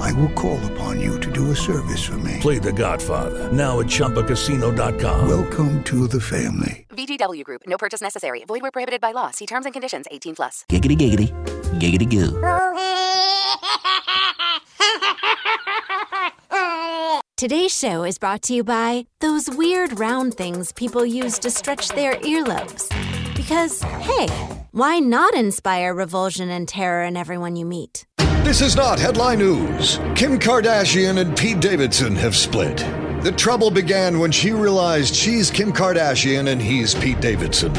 I will call upon you to do a service for me. Play The Godfather now at ChumbaCasino.com. Welcome to the family. VGW Group. No purchase necessary. Void where prohibited by law. See terms and conditions. 18 plus. Giggity giggity. Giggity goo. Today's show is brought to you by those weird round things people use to stretch their earlobes. Because, hey, why not inspire revulsion and terror in everyone you meet? This is not headline news. Kim Kardashian and Pete Davidson have split. The trouble began when she realized she's Kim Kardashian and he's Pete Davidson.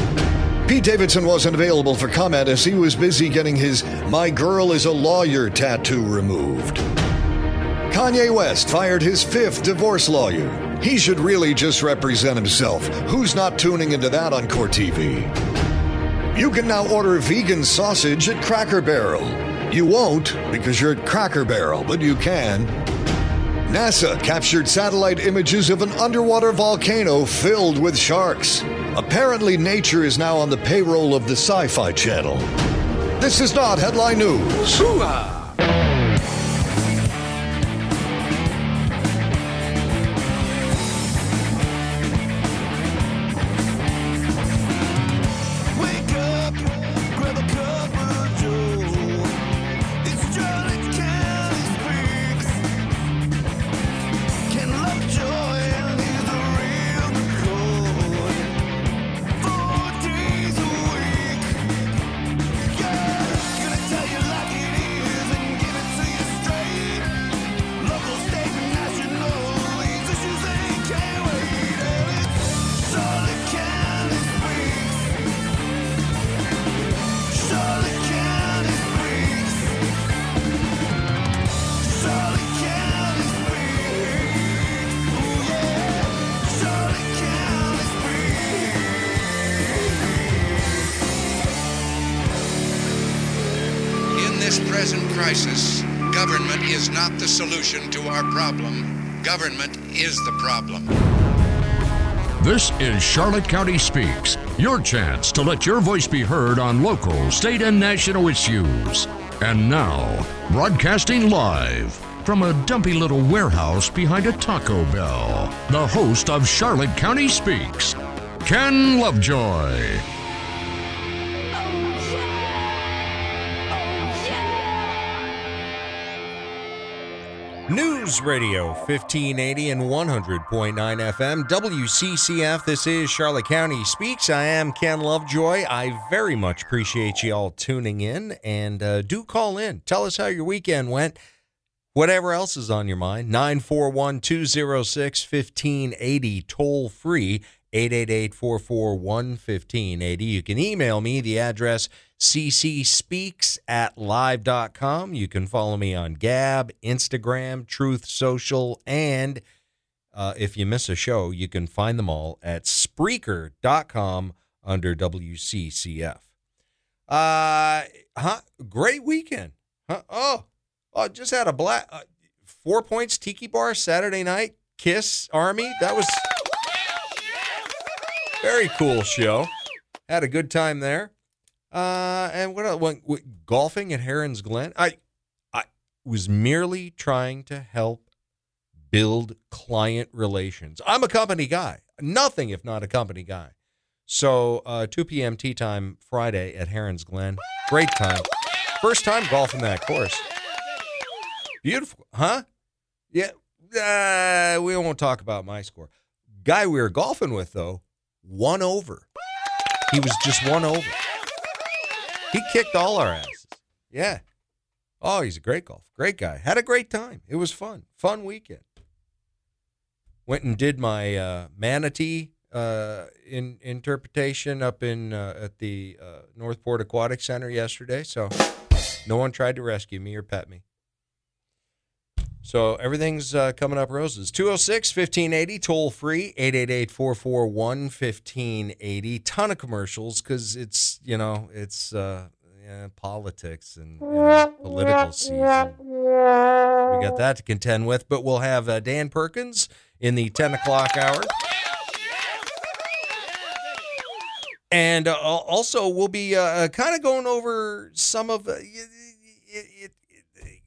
Pete Davidson wasn't available for comment as he was busy getting his My Girl is a Lawyer tattoo removed. Kanye West fired his fifth divorce lawyer. He should really just represent himself. Who's not tuning into that on Court TV? You can now order vegan sausage at Cracker Barrel. You won't because you're at Cracker Barrel, but you can. NASA captured satellite images of an underwater volcano filled with sharks. Apparently, nature is now on the payroll of the Sci Fi Channel. This is not headline news. Wake problem. Government is the problem. This is Charlotte County Speaks, your chance to let your voice be heard on local, state, and national issues. And now, broadcasting live from a dumpy little warehouse behind a Taco Bell, the host of Charlotte County Speaks, Ken Lovejoy. News Radio 1580 and 100.9 FM WCCF. This is Charlotte County Speaks. I am Ken Lovejoy. I very much appreciate you all tuning in and uh, do call in. Tell us how your weekend went. Whatever else is on your mind. 941 206 1580, toll free 888 441 1580. You can email me. The address ccspeaks at live.com. You can follow me on Gab, Instagram, Truth Social, and uh, if you miss a show, you can find them all at Spreaker.com under WCCF. Uh, huh? Great weekend. Huh? Oh, oh, just had a black uh, four points tiki bar Saturday night. Kiss Army. That was very cool show. Had a good time there. Uh, and what? Went, went golfing at Heron's Glen. I, I was merely trying to help build client relations. I'm a company guy. Nothing if not a company guy. So, uh, 2 p.m. tee time Friday at Heron's Glen. Great time. First time golfing that course. Beautiful, huh? Yeah. Uh, we won't talk about my score. Guy we were golfing with though, one over. He was just one over. He kicked all our asses. Yeah. Oh, he's a great golf. Great guy. Had a great time. It was fun. Fun weekend. Went and did my uh, manatee uh, in interpretation up in uh, at the uh, North Port Aquatic Center yesterday. So no one tried to rescue me or pet me. So everything's uh, coming up roses. 206 1580, toll free, 888 441 1580. Ton of commercials because it's, you know, it's uh, yeah, politics and you know, political season. We got that to contend with, but we'll have uh, Dan Perkins in the 10 o'clock hour. And uh, also, we'll be uh, kind of going over some of uh, it, it,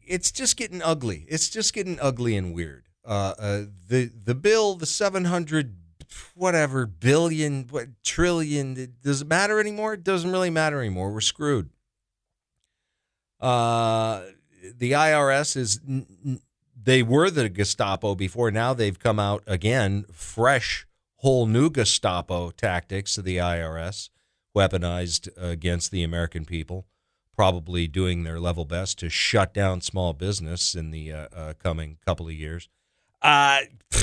it's just getting ugly. It's just getting ugly and weird. Uh, uh, the the bill, the seven hundred whatever billion, what trillion, it, does it matter anymore? It doesn't really matter anymore. We're screwed. Uh, the IRS is they were the Gestapo before. Now they've come out again, fresh, whole new Gestapo tactics of the IRS, weaponized against the American people probably doing their level best to shut down small business in the uh, uh, coming couple of years. Uh,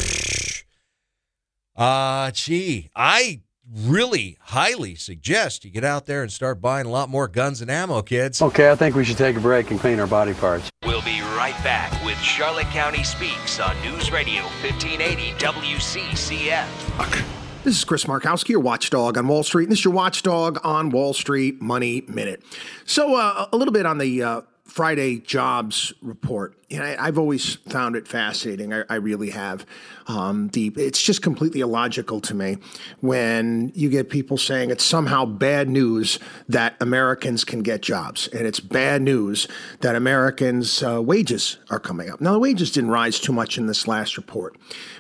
uh, gee, I really highly suggest you get out there and start buying a lot more guns and ammo, kids. Okay, I think we should take a break and clean our body parts. We'll be right back with Charlotte County Speaks on News Radio 1580 WCCF. This is Chris Markowski, your watchdog on Wall Street. And this is your watchdog on Wall Street Money Minute. So, uh, a little bit on the uh, Friday jobs report. You I, I've always found it fascinating. I, I really have. Um, the it's just completely illogical to me when you get people saying it's somehow bad news that Americans can get jobs, and it's bad news that Americans' uh, wages are coming up. Now, the wages didn't rise too much in this last report,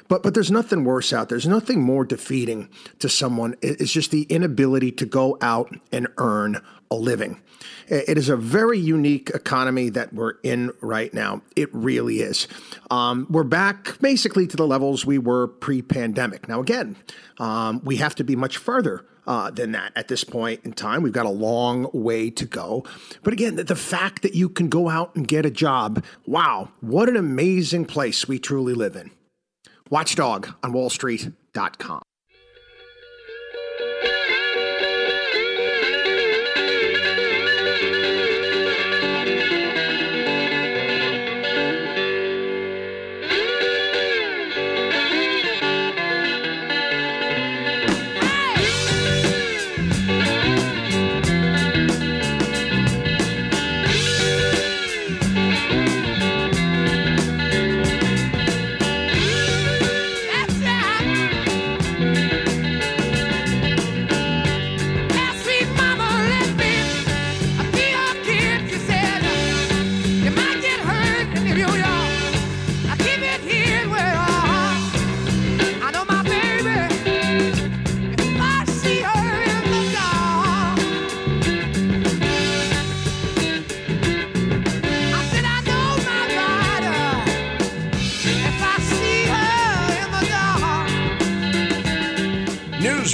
but but there's nothing worse out there. There's nothing more defeating to someone. It- It's just the inability to go out and earn a living. It is a very unique economy that we're in right now. It really is. Um, we're back basically to the levels we were pre pandemic. Now, again, um, we have to be much further uh, than that at this point in time. We've got a long way to go. But again, the, the fact that you can go out and get a job wow, what an amazing place we truly live in. Watchdog on wallstreet.com.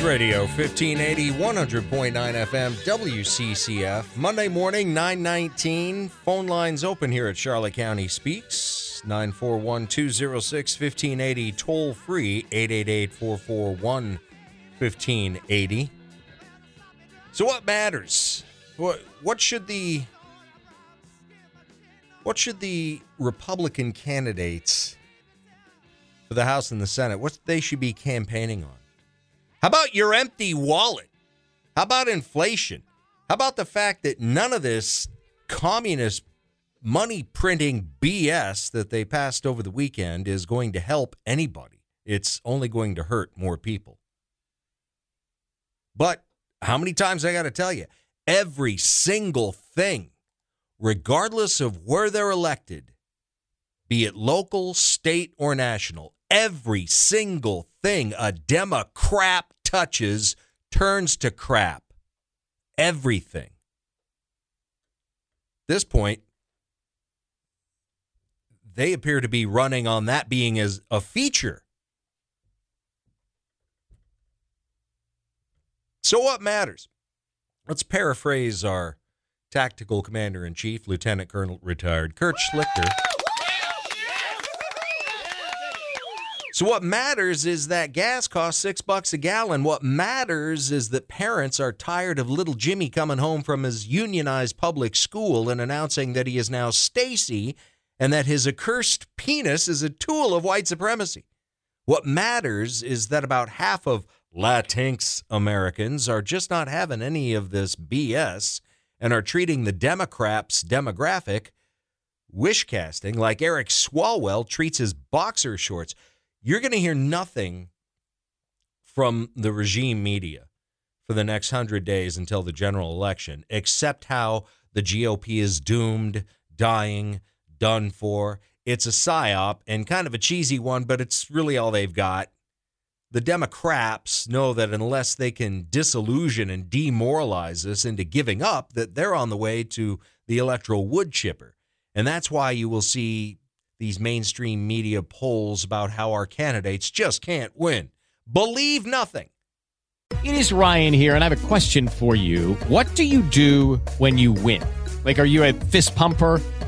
Radio 1580, 100.9 FM, WCCF. Monday morning, 919. Phone lines open here at Charlotte County Speaks. 941 206 1580, toll free 888 441 1580. So, what matters? What, what should the. What should the Republican candidates for the House and the Senate, what they should be campaigning on? How about your empty wallet? How about inflation? How about the fact that none of this communist money printing BS that they passed over the weekend is going to help anybody? It's only going to hurt more people. But how many times I got to tell you? Every single thing, regardless of where they're elected, be it local, state, or national, every single thing a Democrat touches turns to crap. Everything. This point, they appear to be running on that being as a feature. So, what matters? Let's paraphrase our tactical commander in chief, Lieutenant Colonel retired Kurt Schlichter. So what matters is that gas costs six bucks a gallon. What matters is that parents are tired of little Jimmy coming home from his unionized public school and announcing that he is now Stacy and that his accursed penis is a tool of white supremacy. What matters is that about half of Latinx Americans are just not having any of this BS and are treating the Democrats' demographic wish casting like Eric Swalwell treats his boxer shorts. You're going to hear nothing from the regime media for the next hundred days until the general election, except how the GOP is doomed, dying, done for. It's a psyop and kind of a cheesy one, but it's really all they've got. The Democrats know that unless they can disillusion and demoralize us into giving up, that they're on the way to the electoral wood chipper. And that's why you will see these mainstream media polls about how our candidates just can't win. Believe nothing. It is Ryan here, and I have a question for you. What do you do when you win? Like, are you a fist pumper?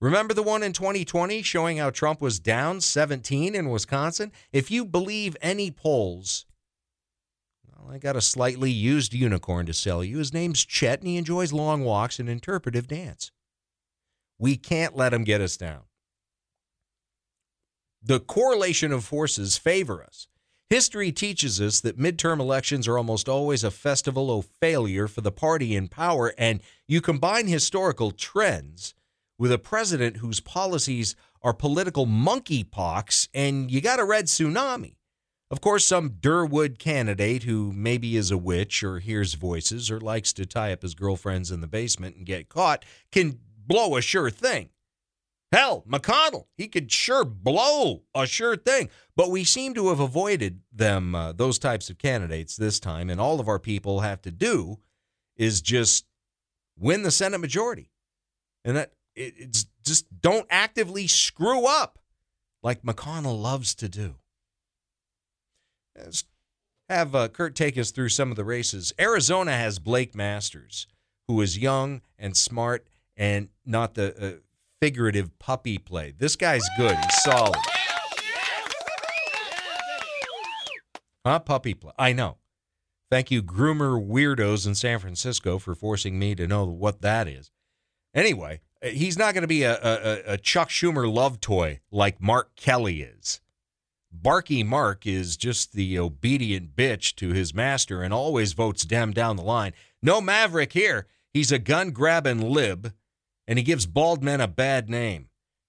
Remember the one in 2020 showing how Trump was down 17 in Wisconsin? If you believe any polls, well, I got a slightly used unicorn to sell you. His name's Chet, and he enjoys long walks and interpretive dance. We can't let him get us down. The correlation of forces favor us. History teaches us that midterm elections are almost always a festival of failure for the party in power, and you combine historical trends with a president whose policies are political monkeypox, and you got a red tsunami. Of course, some Durwood candidate who maybe is a witch or hears voices or likes to tie up his girlfriends in the basement and get caught can blow a sure thing. Hell, McConnell, he could sure blow a sure thing. But we seem to have avoided them, uh, those types of candidates this time, and all of our people have to do is just win the Senate majority. And that it's just don't actively screw up like McConnell loves to do. Let's have uh, Kurt take us through some of the races. Arizona has Blake Masters, who is young and smart and not the uh, figurative puppy play. This guy's good. He's solid. Huh? Puppy play. I know. Thank you, groomer weirdos in San Francisco, for forcing me to know what that is. Anyway, he's not going to be a, a, a Chuck Schumer love toy like Mark Kelly is. Barky Mark is just the obedient bitch to his master and always votes Dem down the line. No Maverick here. He's a gun grabbing lib, and he gives bald men a bad name.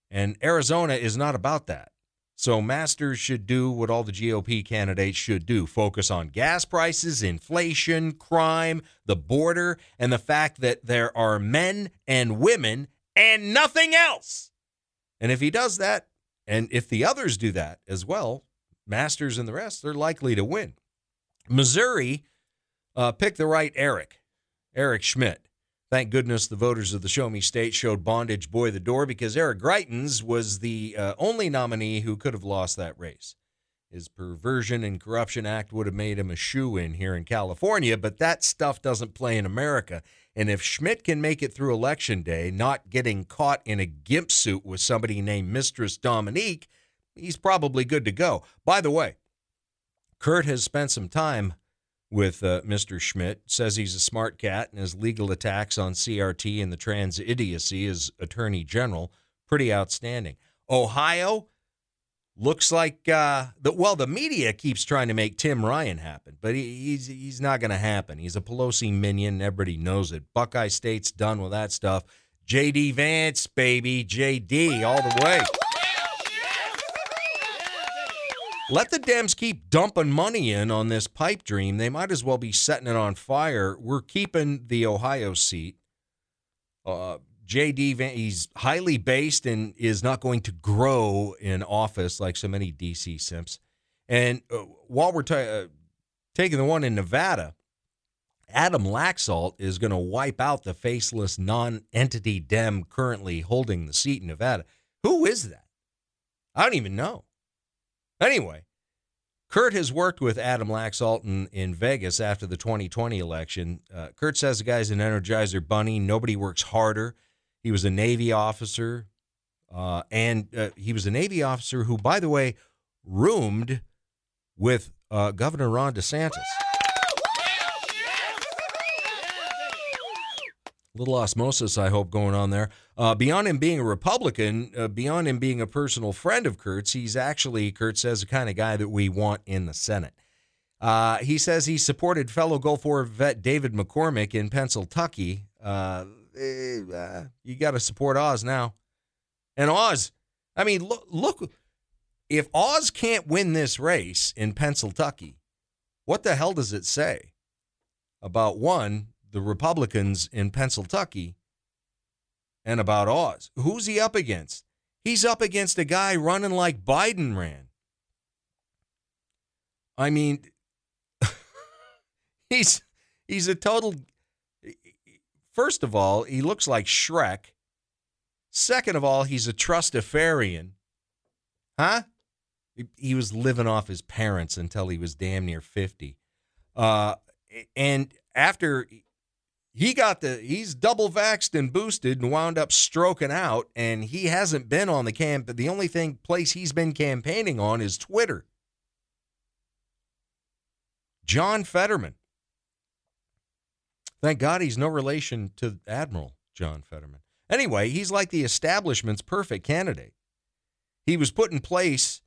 And Arizona is not about that. So Masters should do what all the GOP candidates should do focus on gas prices, inflation, crime, the border, and the fact that there are men and women and nothing else. And if he does that, and if the others do that as well, Masters and the rest, they're likely to win. Missouri uh, picked the right Eric, Eric Schmitt. Thank goodness the voters of the Show Me State showed Bondage Boy the door because Eric Greitens was the uh, only nominee who could have lost that race. His Perversion and Corruption Act would have made him a shoe in here in California, but that stuff doesn't play in America. And if Schmitt can make it through Election Day, not getting caught in a gimp suit with somebody named Mistress Dominique, he's probably good to go. By the way, Kurt has spent some time with uh, Mr. Schmitt, says he's a smart cat, and his legal attacks on CRT and the trans idiocy as Attorney General, pretty outstanding. Ohio looks like uh, the well, the media keeps trying to make Tim Ryan happen, but he, he's he's not going to happen. He's a Pelosi minion. Everybody knows it. Buckeye State's done with that stuff. JD Vance, baby, JD all the way. Let the Dems keep dumping money in on this pipe dream. They might as well be setting it on fire. We're keeping the Ohio seat. Uh, JD, Van, he's highly based and is not going to grow in office like so many DC simps. And uh, while we're uh, taking the one in Nevada, Adam Laxalt is going to wipe out the faceless non entity Dem currently holding the seat in Nevada. Who is that? I don't even know. Anyway, Kurt has worked with Adam Laxalt in, in Vegas after the 2020 election. Uh, Kurt says the guy's an energizer bunny. Nobody works harder. He was a Navy officer, uh, and uh, he was a Navy officer who, by the way, roomed with uh, Governor Ron DeSantis. little osmosis, I hope, going on there. Uh, beyond him being a Republican, uh, beyond him being a personal friend of Kurt's, he's actually, Kurt says, the kind of guy that we want in the Senate. Uh, he says he supported fellow Gulf War vet David McCormick in Pennsylvania. Eh, uh, you got to support Oz now. And Oz, I mean, look, look, if Oz can't win this race in Pennsylvania, what the hell does it say about one, the Republicans in Pennsylvania and about Oz. Who's he up against? He's up against a guy running like Biden ran. I mean, he's he's a total. First of all, he looks like Shrek. Second of all, he's a trustafarian. Huh? He, was living off his parents until he was damn near 50. Uh, and after he got the he's double vaxxed and boosted and wound up stroking out and he hasn't been on the camp the only thing place he's been campaigning on is twitter john fetterman thank god he's no relation to admiral john fetterman anyway he's like the establishment's perfect candidate he was put in place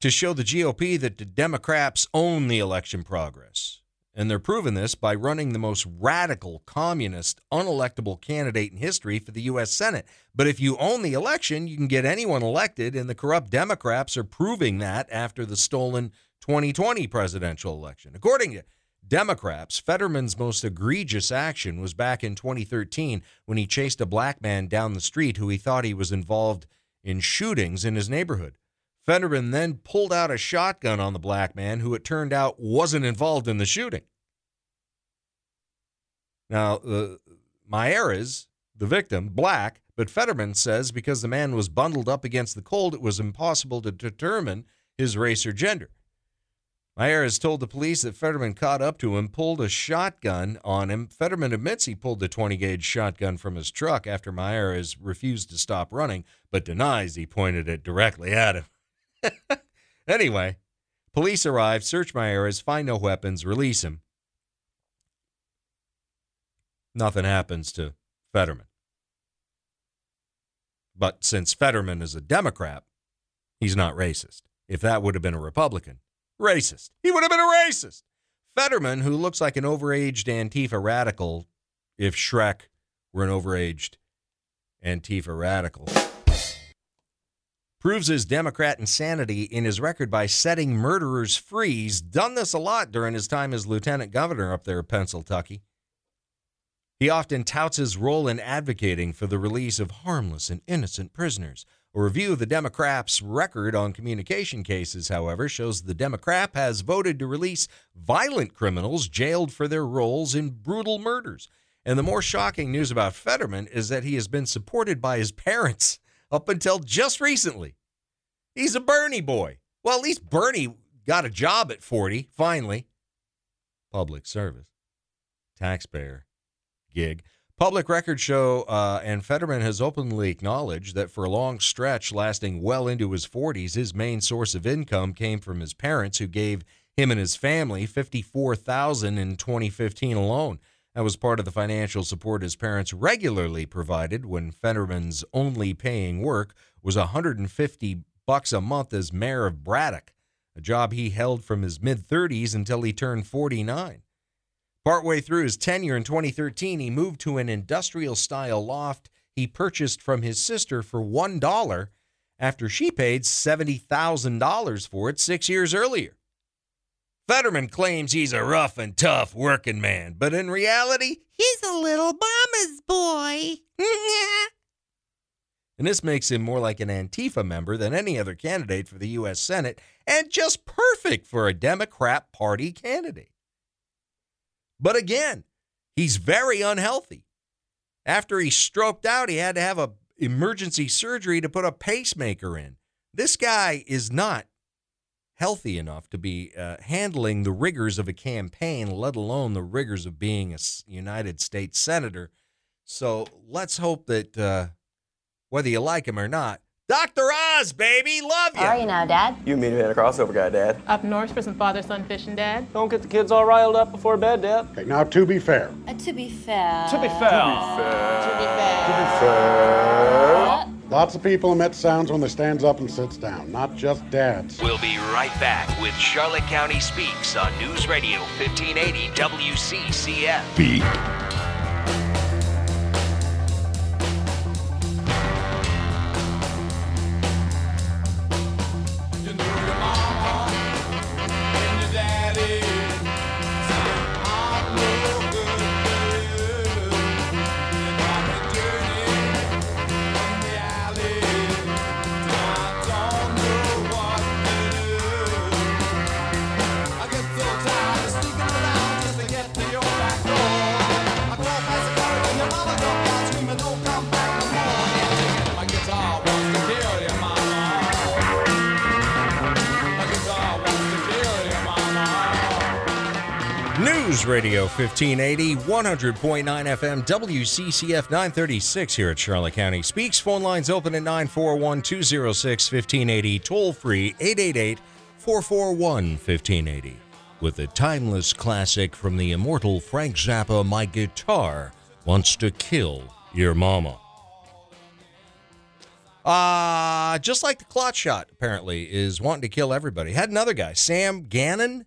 to show the gop that the democrats own the election progress and they're proving this by running the most radical, communist, unelectable candidate in history for the U.S. Senate. But if you own the election, you can get anyone elected, and the corrupt Democrats are proving that after the stolen 2020 presidential election. According to Democrats, Fetterman's most egregious action was back in 2013 when he chased a black man down the street who he thought he was involved in shootings in his neighborhood. Fetterman then pulled out a shotgun on the black man, who it turned out wasn't involved in the shooting. Now, uh, Miyares, the victim, black, but Fetterman says because the man was bundled up against the cold, it was impossible to determine his race or gender. Miyares told the police that Fetterman caught up to him, pulled a shotgun on him. Fetterman admits he pulled the 20 gauge shotgun from his truck after Miyares refused to stop running, but denies he pointed it directly at him. anyway, police arrive, search Miyares, find no weapons, release him. Nothing happens to Fetterman. But since Fetterman is a Democrat, he's not racist. If that would have been a Republican, racist. He would have been a racist. Fetterman, who looks like an overaged Antifa radical, if Shrek were an overaged Antifa radical proves his Democrat insanity in his record by setting murderers free. He's done this a lot during his time as lieutenant governor up there in Pennsylvania. He often touts his role in advocating for the release of harmless and innocent prisoners. A review of the Democrats' record on commutation cases, however, shows the Democrat has voted to release violent criminals jailed for their roles in brutal murders. And the more shocking news about Fetterman is that he has been supported by his parents up until just recently. He's a Bernie boy. Well, at least Bernie got a job at 40, finally. Public service, taxpayer gig. Public records show, uh, and Fetterman has openly acknowledged that for a long stretch lasting well into his 40s, his main source of income came from his parents, who gave him and his family 54000 in 2015 alone. That was part of the financial support his parents regularly provided when Fetterman's only paying work was 150 bucks a month as mayor of Braddock, a job he held from his mid 30s until he turned 49. Partway through his tenure in 2013, he moved to an industrial style loft he purchased from his sister for $1 after she paid $70,000 for it six years earlier. Fetterman claims he's a rough and tough working man, but in reality, he's a little mama's boy. and this makes him more like an Antifa member than any other candidate for the U.S. Senate, and just perfect for a Democrat Party candidate. But again, he's very unhealthy. After he stroked out, he had to have a emergency surgery to put a pacemaker in. This guy is not healthy enough to be uh, handling the rigors of a campaign, let alone the rigors of being a United States senator. So let's hope that uh, whether you like him or not, Dr. Oz, baby, love you. How are you now, Dad? You and me had a crossover guy, Dad. Up north for some father-son fishing, Dad. Don't get the kids all riled up before bed, Dad. Okay, now to be fair. Uh, to be fair. To be fair. To be fair. Lots of people emit sounds when they stands up and sits down, not just dads. We'll be right back with Charlotte County Speaks on News Radio 1580 WCCF. Beat. Radio 1580, 100.9 FM, WCCF 936 here at Charlotte County. Speaks phone lines open at 941 206 1580, toll free 888 441 1580. With a timeless classic from the immortal Frank Zappa, My Guitar Wants to Kill Your Mama. Uh, just like the clot shot, apparently, is wanting to kill everybody. Had another guy, Sam Gannon.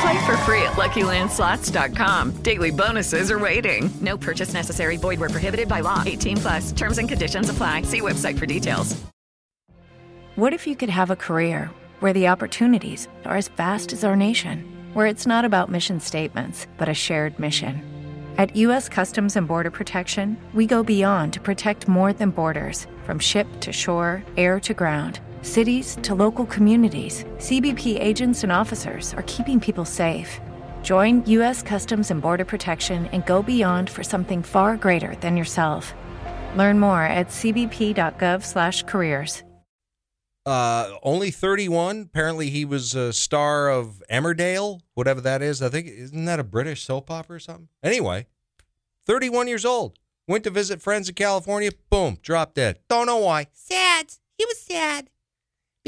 Play for free at LuckyLandSlots.com. Daily bonuses are waiting. No purchase necessary. Void where prohibited by law. 18 plus. Terms and conditions apply. See website for details. What if you could have a career where the opportunities are as vast as our nation, where it's not about mission statements, but a shared mission? At U.S. Customs and Border Protection, we go beyond to protect more than borders from ship to shore, air to ground. Cities to local communities, CBP agents and officers are keeping people safe. Join U.S. Customs and Border Protection and go beyond for something far greater than yourself. Learn more at cbp.gov/careers. Uh, only 31. Apparently, he was a star of Emmerdale, whatever that is. I think, isn't that a British soap opera or something? Anyway, 31 years old. Went to visit friends in California. Boom, dropped dead. Don't know why. Sad. He was sad.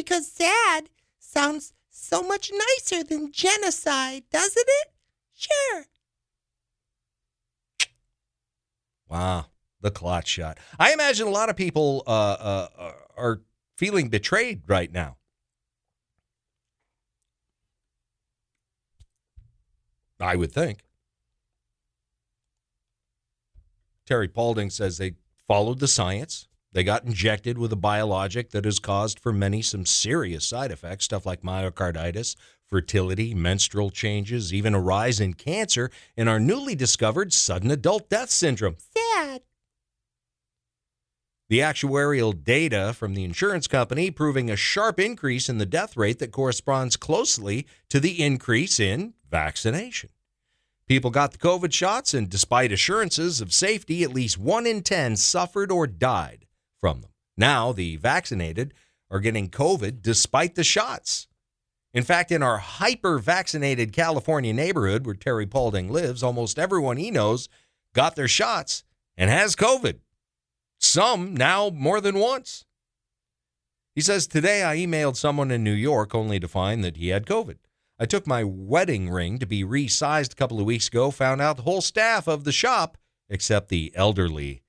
Because sad sounds so much nicer than genocide, doesn't it? Sure. Wow, the clot shot. I imagine a lot of people uh, uh, are feeling betrayed right now. I would think. Terry Paulding says they followed the science. They got injected with a biologic that has caused for many some serious side effects, stuff like myocarditis, fertility, menstrual changes, even a rise in cancer, and our newly discovered sudden adult death syndrome. Sad. The actuarial data from the insurance company proving a sharp increase in the death rate that corresponds closely to the increase in vaccination. People got the COVID shots, and despite assurances of safety, at least one in 10 suffered or died from them. Now, the vaccinated are getting COVID despite the shots. In fact, in our hyper vaccinated California neighborhood where Terry Paulding lives, almost everyone he knows got their shots and has COVID. Some now more than once. He says, Today I emailed someone in New York only to find that he had COVID. I took my wedding ring to be resized a couple of weeks ago, found out the whole staff of the shop, except the elderly,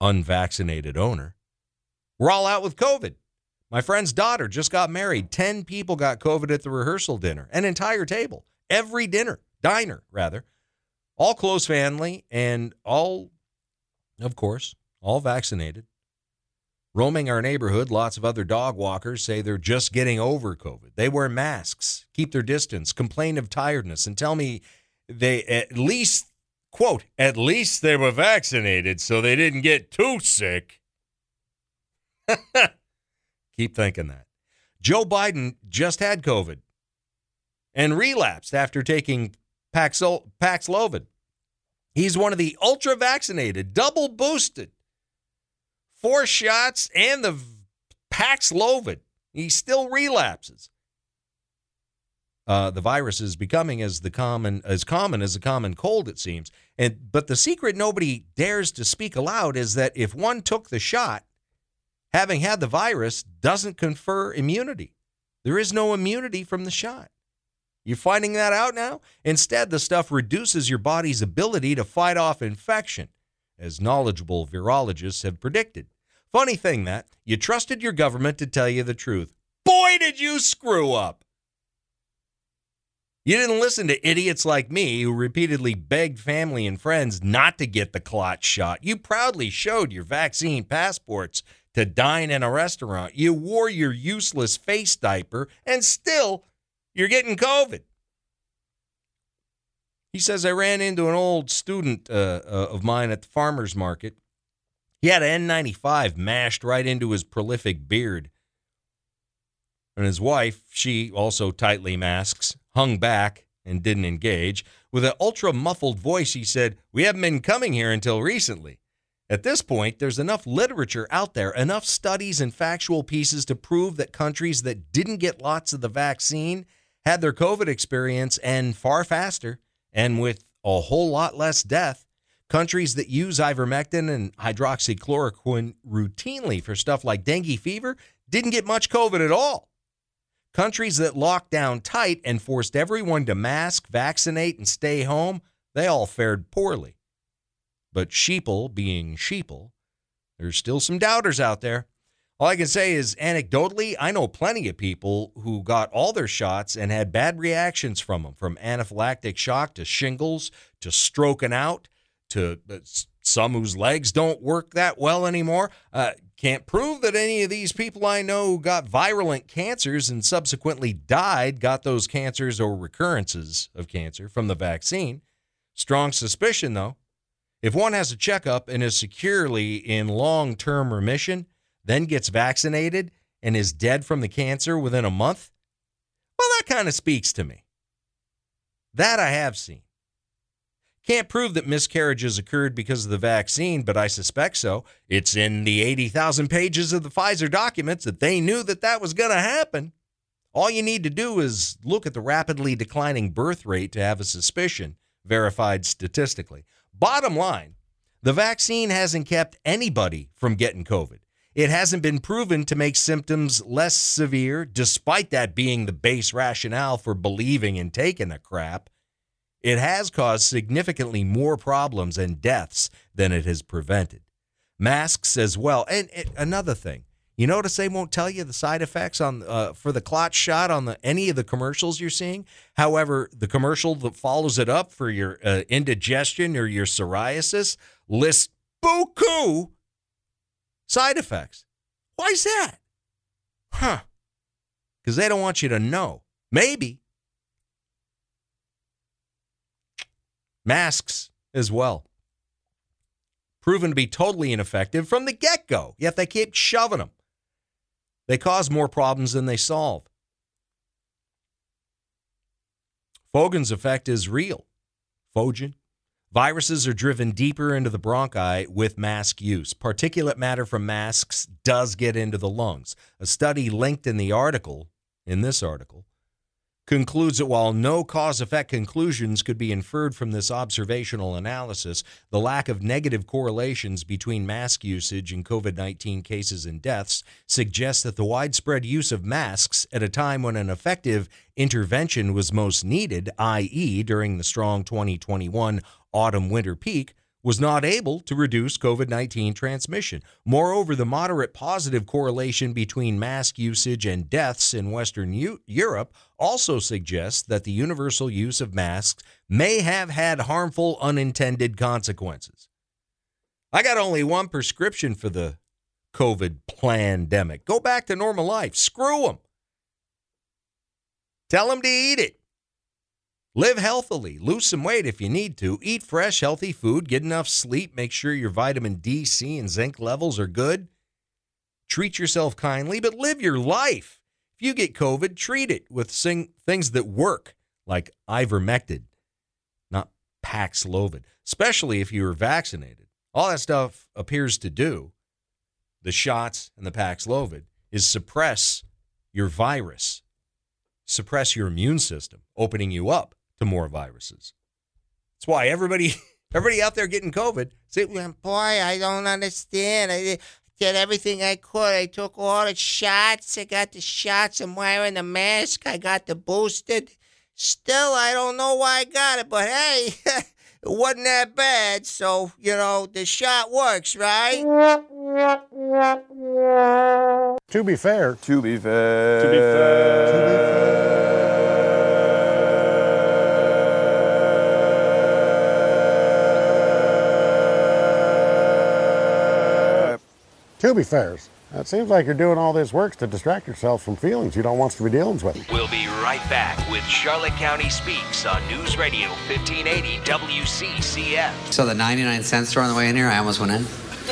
unvaccinated owner, were all out with COVID. My friend's daughter just got married. 10 people got COVID at the rehearsal dinner, an entire table, every dinner, diner, rather. All close family and all, of course, all vaccinated. Roaming our neighborhood, lots of other dog walkers say they're just getting over COVID. They wear masks, keep their distance, complain of tiredness, and tell me they at least quote, at least they were vaccinated so they didn't get too sick. Keep thinking that. Joe Biden just had COVID and relapsed after taking Paxil- Paxlovid. He's one of the ultra vaccinated, double boosted, four shots and the Paxlovid. He still relapses. Uh, the virus is becoming as the common as common as a common cold, it seems. And but the secret nobody dares to speak aloud is that if one took the shot, having had the virus doesn't confer immunity. There is no immunity from the shot. You're finding that out now? Instead, the stuff reduces your body's ability to fight off infection, as knowledgeable virologists have predicted. Funny thing that you trusted your government to tell you the truth. Boy, did you screw up! You didn't listen to idiots like me who repeatedly begged family and friends not to get the clot shot. You proudly showed your vaccine passports to dine in a restaurant. You wore your useless face diaper, and still you're getting COVID. He says, I ran into an old student uh, uh, of mine at the farmer's market. He had an N95 mashed right into his prolific beard. And his wife, she also tightly masks, hung back and didn't engage. With an ultra muffled voice, he said, We haven't been coming here until recently. At this point, there's enough literature out there, enough studies and factual pieces to prove that countries that didn't get lots of the vaccine had their COVID experience and far faster and with a whole lot less death. Countries that use ivermectin and hydroxychloroquine routinely for stuff like dengue fever didn't get much COVID at all. Countries that locked down tight and forced everyone to mask, vaccinate, and stay home, they all fared poorly. But sheeple being sheeple, there's still some doubters out there. All I can say is anecdotally, I know plenty of people who got all their shots and had bad reactions from them, from anaphylactic shock to shingles to stroking out to uh, some whose legs don't work that well anymore. Uh, can't prove that any of these people I know who got virulent cancers and subsequently died got those cancers or recurrences of cancer from the vaccine. Strong suspicion, though. If one has a checkup and is securely in long term remission, then gets vaccinated and is dead from the cancer within a month, well, that kind of speaks to me. That I have seen. Can't prove that miscarriages occurred because of the vaccine, but I suspect so. It's in the 80,000 pages of the Pfizer documents that they knew that that was going to happen. All you need to do is look at the rapidly declining birth rate to have a suspicion verified statistically. Bottom line, the vaccine hasn't kept anybody from getting COVID. It hasn't been proven to make symptoms less severe, despite that being the base rationale for believing in taking the crap. It has caused significantly more problems and deaths than it has prevented. Masks as well. And, and another thing, you notice they won't tell you the side effects on uh, for the clot shot on the any of the commercials you're seeing. However, the commercial that follows it up for your uh, indigestion or your psoriasis lists buku side effects. Why is that? Huh? Because they don't want you to know. Maybe masks as well. Proven to be totally ineffective from the get go, yet they keep shoving them. They cause more problems than they solve. Foegen's effect is real. Foegen. Viruses are driven deeper into the bronchi with mask use. Particulate matter from masks does get into the lungs. A study linked in the article, in this article, concludes that while no cause effect conclusions could be inferred from this observational analysis, the lack of negative correlations between mask usage and COVID 19 cases and deaths suggests that the widespread use of masks at a time when an effective intervention was most needed, i.e., during the strong 2021 autumn winter peak, was not able to reduce COVID 19 transmission. Moreover, the moderate positive correlation between mask usage and deaths in Western U- Europe also suggests that the universal use of masks may have had harmful unintended consequences. I got only one prescription for the COVID pandemic. Go back to normal life. Screw them. Tell them to eat it. Live healthily, lose some weight if you need to, eat fresh, healthy food, get enough sleep, make sure your vitamin D, C, and zinc levels are good. Treat yourself kindly, but live your life. If you get COVID, treat it with things that work, like ivermectin, not Paxlovid, especially if you are vaccinated. All that stuff appears to do, the shots and the Paxlovid, is suppress your virus, suppress your immune system, opening you up to more viruses. That's why everybody everybody out there getting COVID. Say, Boy, I don't understand. I did, did everything I could. I took all the shots. I got the shots. I'm wearing the mask. I got the boosted. Still, I don't know why I got it, but hey, it wasn't that bad. So, you know, the shot works, right? To be fair. To be fair. To be fair. To be fair. To be fair. It seems like you're doing all this work to distract yourself from feelings you don't want to be dealing with. We'll be right back with Charlotte County Speaks on News Radio 1580 WCCF. So the 99 cent store on the way in here, I almost went in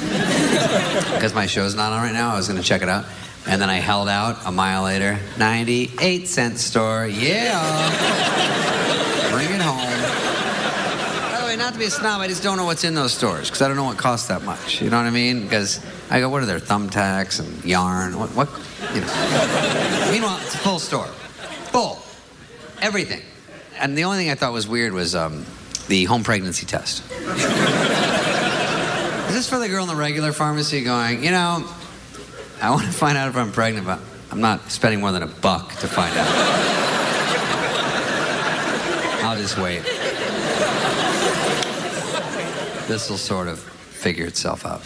because my show's not on right now. I was going to check it out, and then I held out a mile later. 98 cent store, yeah. Bring it home. By the way, not to be a snob, I just don't know what's in those stores because I don't know what costs that much. You know what I mean? Because I go, what are there? Thumbtacks and yarn. What? What? You know. Meanwhile, it's a full store, full, everything. And the only thing I thought was weird was um, the home pregnancy test. Is this for the girl in the regular pharmacy going, you know, I want to find out if I'm pregnant, but I'm not spending more than a buck to find out. I'll just wait. This will sort of figure itself out.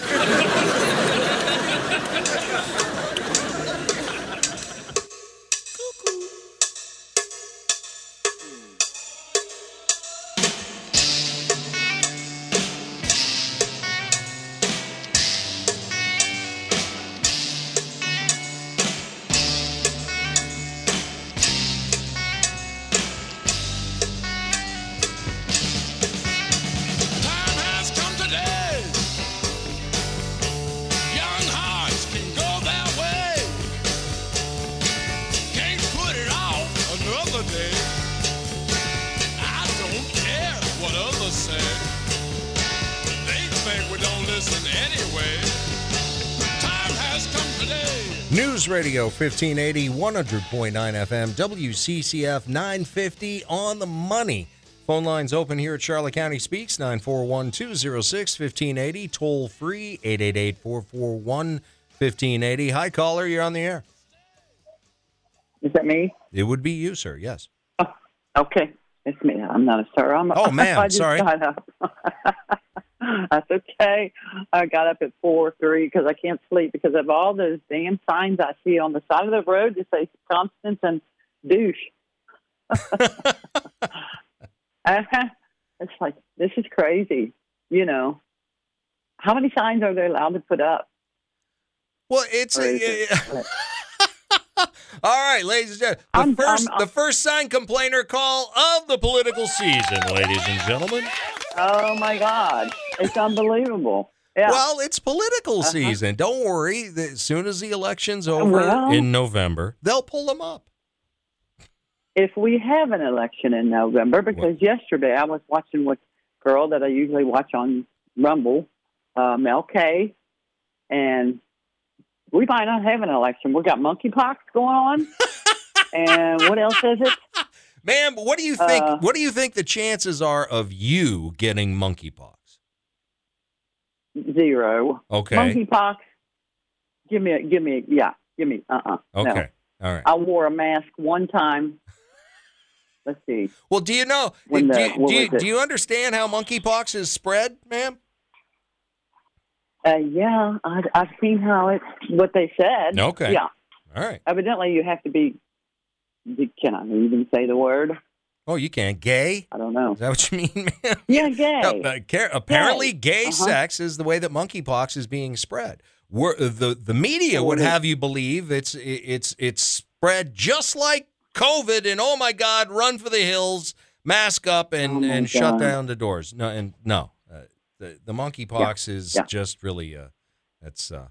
Radio 1580, 100.9 FM, WCCF 950 on the money. Phone lines open here at Charlotte County Speaks, 941 206 1580, toll free, 888 441 1580. Hi, caller, you're on the air. Is that me? It would be you, sir, yes. Oh, okay, it's me. I'm not a sir. I'm Oh, ma'am, sorry. That's okay. I got up at four three because I can't sleep because of all those damn signs I see on the side of the road that say Constance and douche. It's like this is crazy. You know, how many signs are they allowed to put up? Well, it's uh, is it- All right, ladies and gentlemen, the 1st the first sign complainer call of the political season, ladies and gentlemen. oh my God, it's unbelievable. Yeah. Well, it's political Uh-huh. season. Don't worry. As soon as the election's over Well- in November, they'll pull them up. if we have an election in November, because yesterday I was watching with a girl that I usually watch on Rumble, uh, Mel K, and we might not have an election. We've got monkeypox going on, and what else is it? Ma'am, what do you think? Uh, what do you think the chances are of you getting monkeypox? Zero. Okay. Monkeypox. Give me a, give me a, yeah, give me, uh uh Okay. All right. I wore a mask one time. Let's see. Well, do you know? When do, you, do, you, do you understand how monkeypox is spread, ma'am? Uh, yeah, I, I've seen how it's what they said. Okay. Yeah. All right. Evidently, you have to be. Can I even say the word? Oh, you can't. Gay? I don't know. Is that what you mean, man? Yeah, gay. No, uh, apparently, Gay. gay Uh-huh. sex is the way that monkeypox is being spread. We're, uh, the the media would have you believe it's it's it's spread just like COVID, and oh my God, run for the hills. mask up and Oh, and shut down the doors. No, and no, uh, the the monkeypox is yeah. just really uh, that's uh,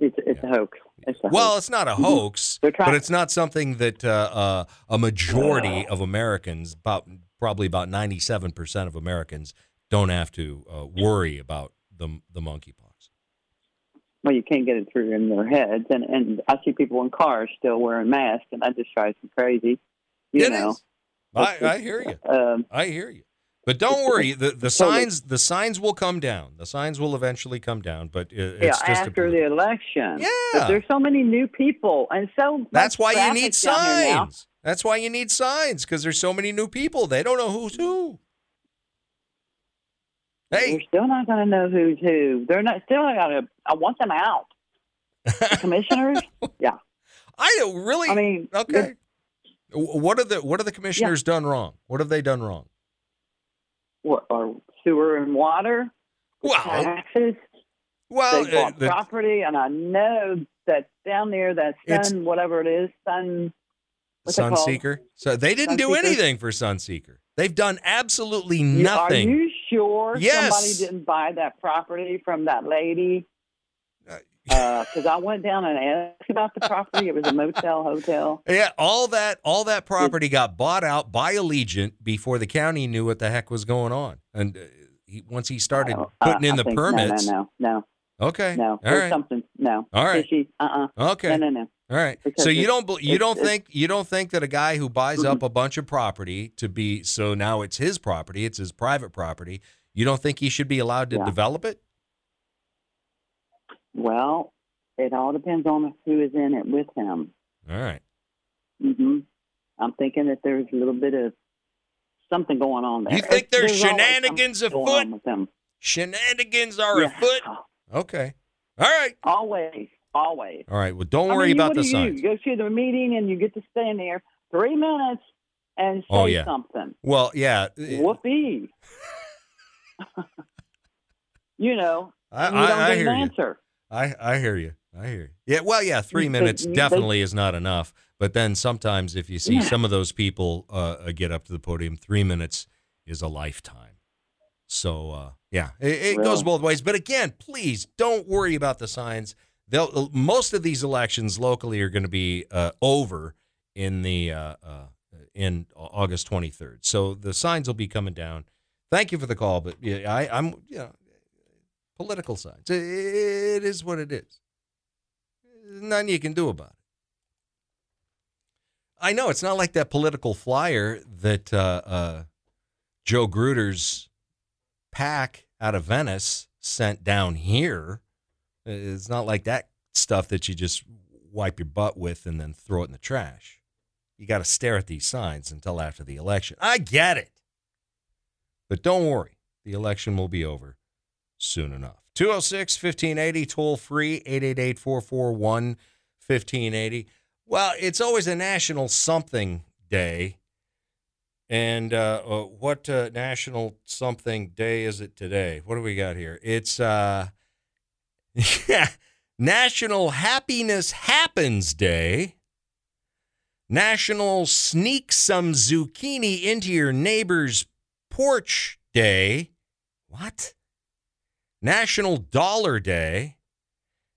It's it's a hoax. It's well, it's not a Mhm. hoax, but it's not something that uh, uh, a majority of Americans, about probably about ninety seven percent of Americans, don't have to uh, worry about the the monkeypox. well, you can't get it through in their heads, and and I see people in cars still wearing masks, and that just drives me crazy. You It know. I, I hear you. Um, I hear you. But don't worry, the the signs the signs will come down. The signs will eventually come down. But it, yeah, it's just a, after the election. Yeah. but there's so many new people, and so that's why you need traffic down here now. signs. That's why you need signs because there's so many new people. They don't know who's who. Hey, We're still not going to know who's who. They're not still not going to. I want them out. The commissioners. yeah. I don't really. I mean, okay. What are the what are the commissioners done wrong? What have they done wrong? What are sewer and water? Well, taxes. Well, they uh, bought the- property, and I know that down there, that sun, whatever it is, sun. What's? Sunseeker. So they didn't do anything for Sunseeker. They've done absolutely You- nothing. Are you sure Yes. somebody didn't buy that property from that lady? Because I went down and asked about the property. It was a motel, hotel. Yeah, all that all that property got bought out by Allegiant before the county knew what the heck was going on. And uh, he, once he started Uh, putting in I the think- permits, No, no, no, okay, no. all There's right, something. No. All right. Fishy. Uh-uh. okay, No, no, no. all right. Because So you don't you don't think you don't think that a guy who buys up a bunch of property to be so now it's his property, it's his private property. You don't think he should be allowed to Yeah. develop it? Well, it all depends on who is in it with him. All right. hmm I'm thinking that there's a little bit of something going on there. You think there's always shenanigans afoot? with them. Shenanigans are Yeah. afoot. Okay. All right. Always, always. All right. Well, don't I worry mean, about the signs. You go to the meeting and you get to stand there three minutes and say Oh, yeah. something. Well, yeah. Whoopee. you know, I, you don't I, I get hear an you. Answer. I, I hear you. I hear you. Yeah, well, yeah, three minutes think- you definitely is not enough. But then sometimes if you see Yeah. some of those people uh, uh, get up to the podium, three minutes is a lifetime. So, uh, yeah, it, it goes both ways. But again, please don't worry about the signs. They'll, uh, most of these elections locally are going to be uh, over in the uh, uh, in August 23rd. So the signs will be coming down. Thank you for the call, but yeah, I, I'm you know political signs. It, is what it is. There's nothing you can do about it. I know it's not like that political flyer that uh, uh, Joe Gruters' PAC out of Venice sent down here. It's not like that stuff that you just wipe your butt with and then throw it in the trash. You got to stare at these signs until after the election. I get it. But don't worry, the election will be over soon enough. 206 1580, toll free, 888 441 1580. Well, it's always a national something day. And uh, uh, what uh, national something day is it today? What do we got here? It's uh, National Happiness Happens Day. National Sneak Some Zucchini Into Your Neighbor's Porch Day. What? National Dollar Day.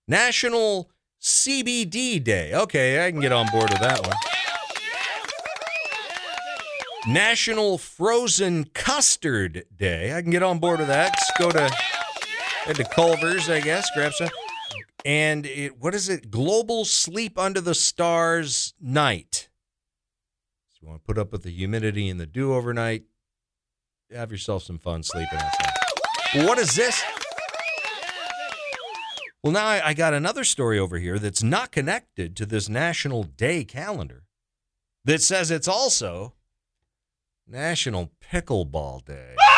National CBD Day. Okay, I can get on board with that one. National Frozen Custard Day. I can get on board with that. Just go to head to Culver's, I guess, grab some. And it, what is it? Global Sleep Under the Stars Night. So you want to put up with the humidity and the dew overnight? Have yourself some fun sleeping outside. What is this? Well, now I, I got another story over here that's not connected to this National Day calendar that says it's also National Pickleball Day. Ah!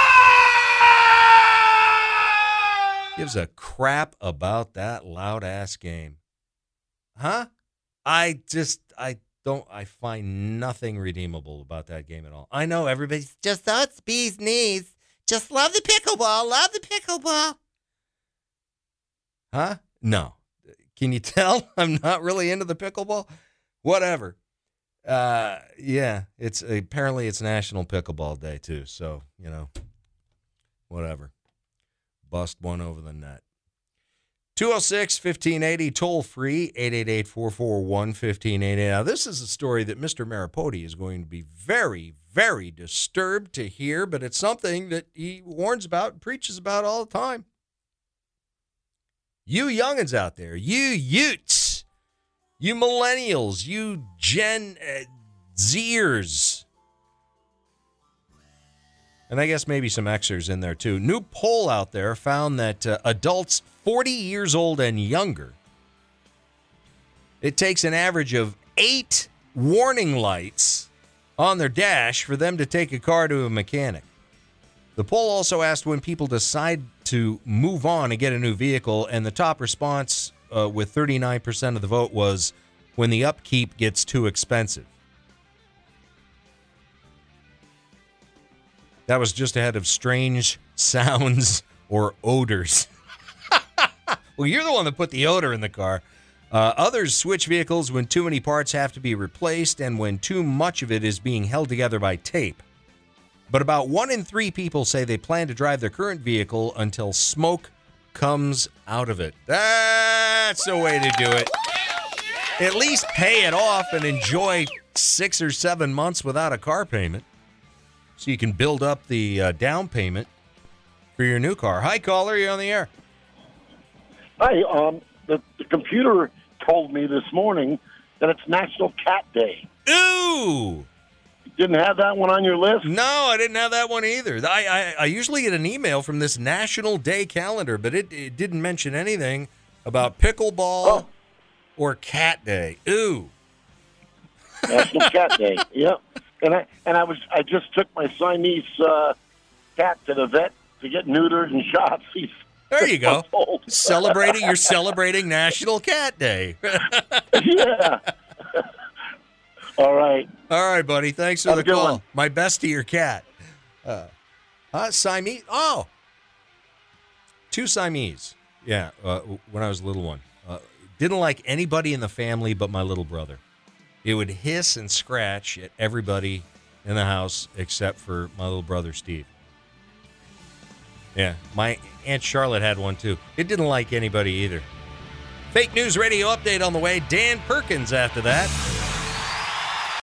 Gives a crap about that loud ass game. Huh? I just, I don't, I find nothing redeemable about that game at all. I know everybody's Just oh, it's bee's knees. Just love the pickleball. Love the pickleball. Huh? No. Can you tell I'm not really into the pickleball? Whatever. Uh, yeah, it's apparently it's National Pickleball Day too. So you know, whatever. Bust one over the net. 206 1580, toll free, 888 441 1580. Now, this is a story that Mr. Maripodi is going to be very, very disturbed to hear, but it's something that he warns about and preaches about all the time. You youngins out there, you Utes, you millennials, you Gen uh, Zers, and I guess maybe some Xers in there too. New poll out there found that uh, adults 40 years old and younger, it takes an average of eight warning lights on their dash for them to take a car to a mechanic. The poll also asked when people decide to move on and get a new vehicle, and the top response uh, with 39% of the vote was when the upkeep gets too expensive. That was just ahead of strange sounds or odors. well, you're the one that put the odor in the car. Uh, others switch vehicles when too many parts have to be replaced and when too much of it is being held together by tape. But about one in three people say they plan to drive their current vehicle until smoke comes out of it. That's the way to do it. At least pay it off and enjoy six or seven months without a car payment so you can build up the uh, down payment for your new car. Hi, caller. You're on the air. Hi, um, the, the computer told me this morning that it's National Cat Day. Ooh! Didn't have that one on your list? No, I didn't have that one either. I, I, I usually get an email from this National Day calendar, but it, it didn't mention anything about pickleball or cat day. Ooh. National Cat Day. Yep. And I and I was I just took my Siamese uh, cat to the vet to get neutered and shots. He's There you go. Celebrating, you're celebrating National Cat Day. yeah. All right. All right, buddy. Thanks for Have the call. one. My best to your cat. Uh, uh, Siamese. Oh, two Siamese. Yeah, uh, when I was a little one. Uh, didn't like anybody in the family but my little brother. It would hiss and scratch at everybody in the house except for my little brother Steve. Yeah, my Aunt Charlotte had one too. It didn't like anybody either. Fake News Radio update on the way. Dan Perkins after that.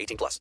18 plus.